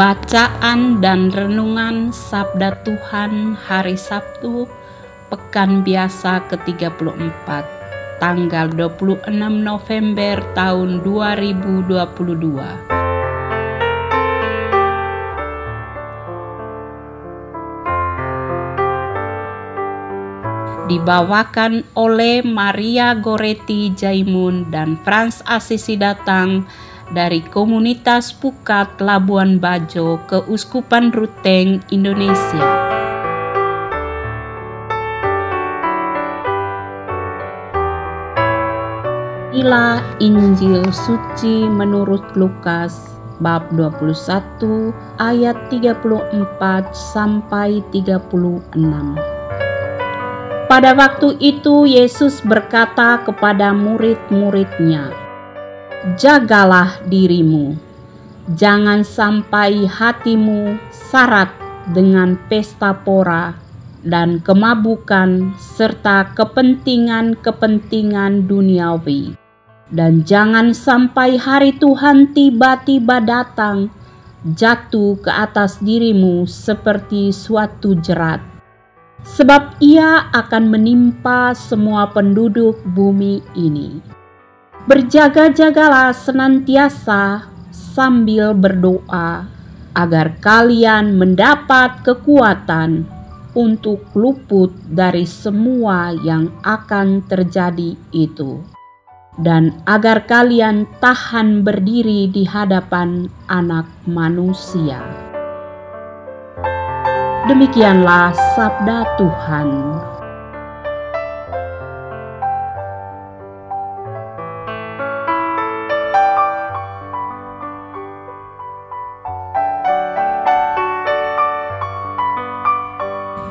Bacaan dan renungan Sabda Tuhan hari Sabtu Pekan Biasa ke-34 tanggal 26 November tahun 2022 dibawakan oleh Maria Goretti Jaimun dan Franz Assisi datang dari komunitas Pukat Labuan Bajo Keuskupan Ruteng, Indonesia. Inilah Injil suci menurut Lukas bab 21 ayat 34 sampai 36. Pada waktu itu Yesus berkata kepada murid-muridnya, jagalah dirimu. Jangan sampai hatimu syarat dengan pesta pora dan kemabukan serta kepentingan-kepentingan duniawi. Dan jangan sampai hari Tuhan tiba-tiba datang jatuh ke atas dirimu seperti suatu jerat. Sebab ia akan menimpa semua penduduk bumi ini. Berjaga-jagalah senantiasa sambil berdoa agar kalian mendapat kekuatan untuk luput dari semua yang akan terjadi itu, dan agar kalian tahan berdiri di hadapan Anak Manusia. Demikianlah sabda Tuhan.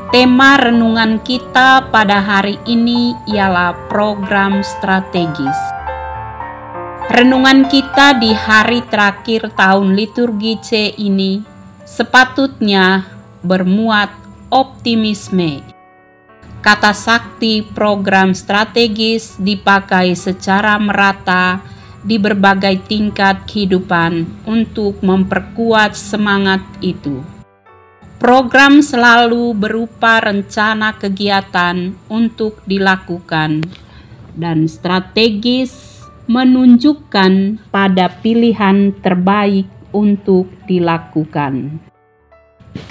Tema renungan kita pada hari ini ialah program strategis. Renungan kita di hari terakhir tahun liturgi C ini sepatutnya bermuat optimisme. Kata sakti program strategis dipakai secara merata di berbagai tingkat kehidupan untuk memperkuat semangat itu. Program selalu berupa rencana kegiatan untuk dilakukan dan strategis menunjukkan pada pilihan terbaik untuk dilakukan.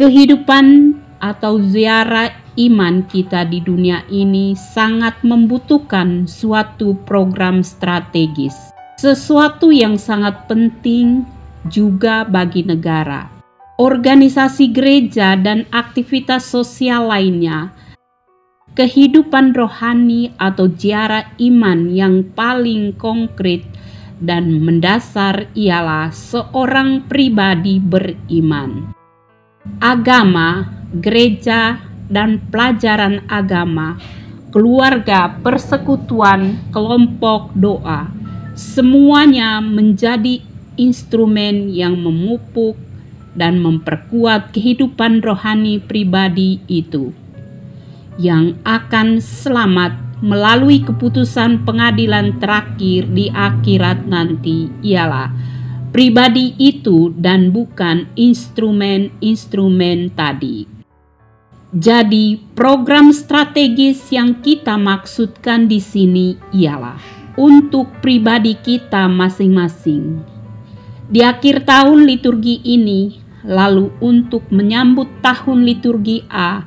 Kehidupan atau ziarah iman kita di dunia ini sangat membutuhkan suatu program strategis, sesuatu yang sangat penting juga bagi negara organisasi gereja, dan aktivitas sosial lainnya, kehidupan rohani atau jiara iman yang paling konkret dan mendasar ialah seorang pribadi beriman. Agama, gereja, dan pelajaran agama, keluarga, persekutuan, kelompok doa, semuanya menjadi instrumen yang memupuk dan memperkuat kehidupan rohani pribadi itu, yang akan selamat melalui keputusan pengadilan terakhir di akhirat nanti ialah pribadi itu dan bukan instrumen-instrumen tadi. Jadi, program strategis yang kita maksudkan di sini ialah untuk pribadi kita masing-masing. Di akhir tahun liturgi ini, lalu untuk menyambut tahun liturgi A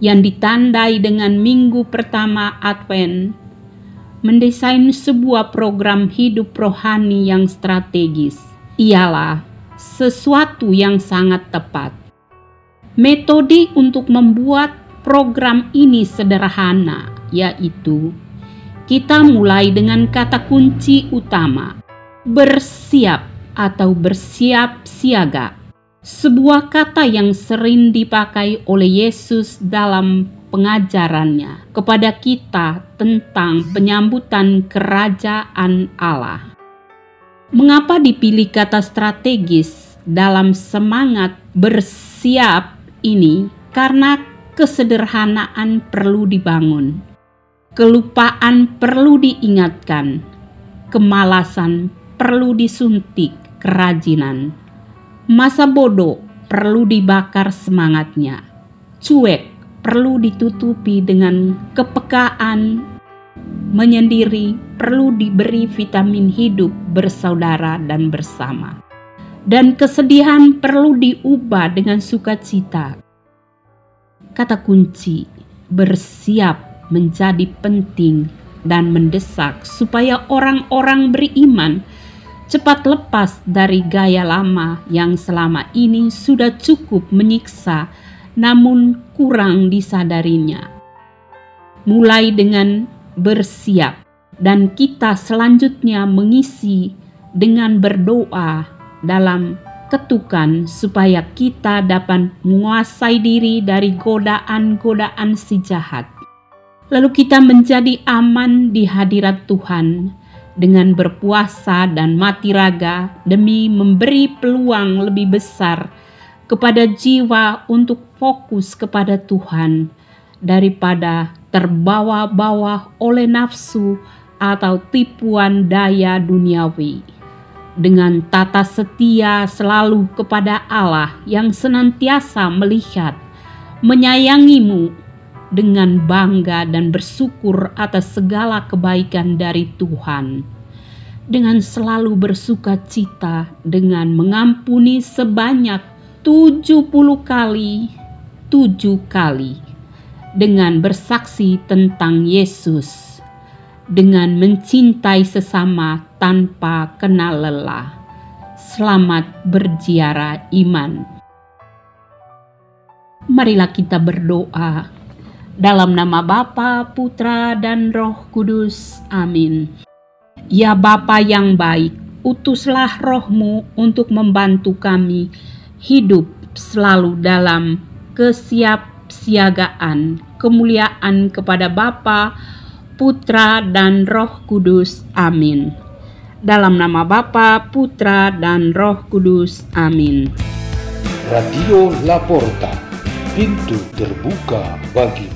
yang ditandai dengan minggu pertama Advent, mendesain sebuah program hidup rohani yang strategis ialah sesuatu yang sangat tepat. Metode untuk membuat program ini sederhana, yaitu kita mulai dengan kata kunci utama, bersiap atau bersiap siaga. Sebuah kata yang sering dipakai oleh Yesus dalam pengajarannya kepada kita tentang penyambutan kerajaan Allah. Mengapa dipilih kata strategis dalam semangat bersiap ini? Karena kesederhanaan perlu dibangun, kelupaan perlu diingatkan, kemalasan perlu disuntik kerajinan, masa bodoh perlu dibakar semangatnya, cuek perlu ditutupi dengan kepekaan menyendiri perlu diberi vitamin hidup bersaudara dan bersama. Dan kesedihan perlu diubah dengan sukacita. Kata kunci bersiap menjadi penting dan mendesak supaya orang-orang beriman cepat lepas dari gaya lama yang selama ini sudah cukup menyiksa namun kurang disadarinya. Mulai dengan bersiap, dan kita selanjutnya mengisi dengan berdoa dalam ketukan supaya kita dapat menguasai diri dari godaan-godaan si jahat. Lalu kita menjadi aman di hadirat Tuhan dengan berpuasa dan mati raga demi memberi peluang lebih besar kepada jiwa untuk fokus kepada Tuhan daripada terbawa-bawa oleh nafsu atau tipuan daya duniawi. Dengan tata setia selalu kepada Allah yang senantiasa melihat, menyayangimu dengan bangga dan bersyukur atas segala kebaikan dari Tuhan. Dengan selalu bersuka cita dengan mengampuni sebanyak 70 kali, tujuh kali dengan bersaksi tentang Yesus, dengan mencintai sesama tanpa kenal lelah. Selamat berziarah iman. Marilah kita berdoa dalam nama Bapa, Putra, dan Roh Kudus. Amin. Ya Bapa yang baik, utuslah rohmu untuk membantu kami hidup selalu dalam kesiapsiagaan kemuliaan kepada Bapa, Putra, dan Roh Kudus. Amin. Dalam nama Bapa, Putra, dan Roh Kudus. Amin. Radio Laporta, pintu terbuka bagimu.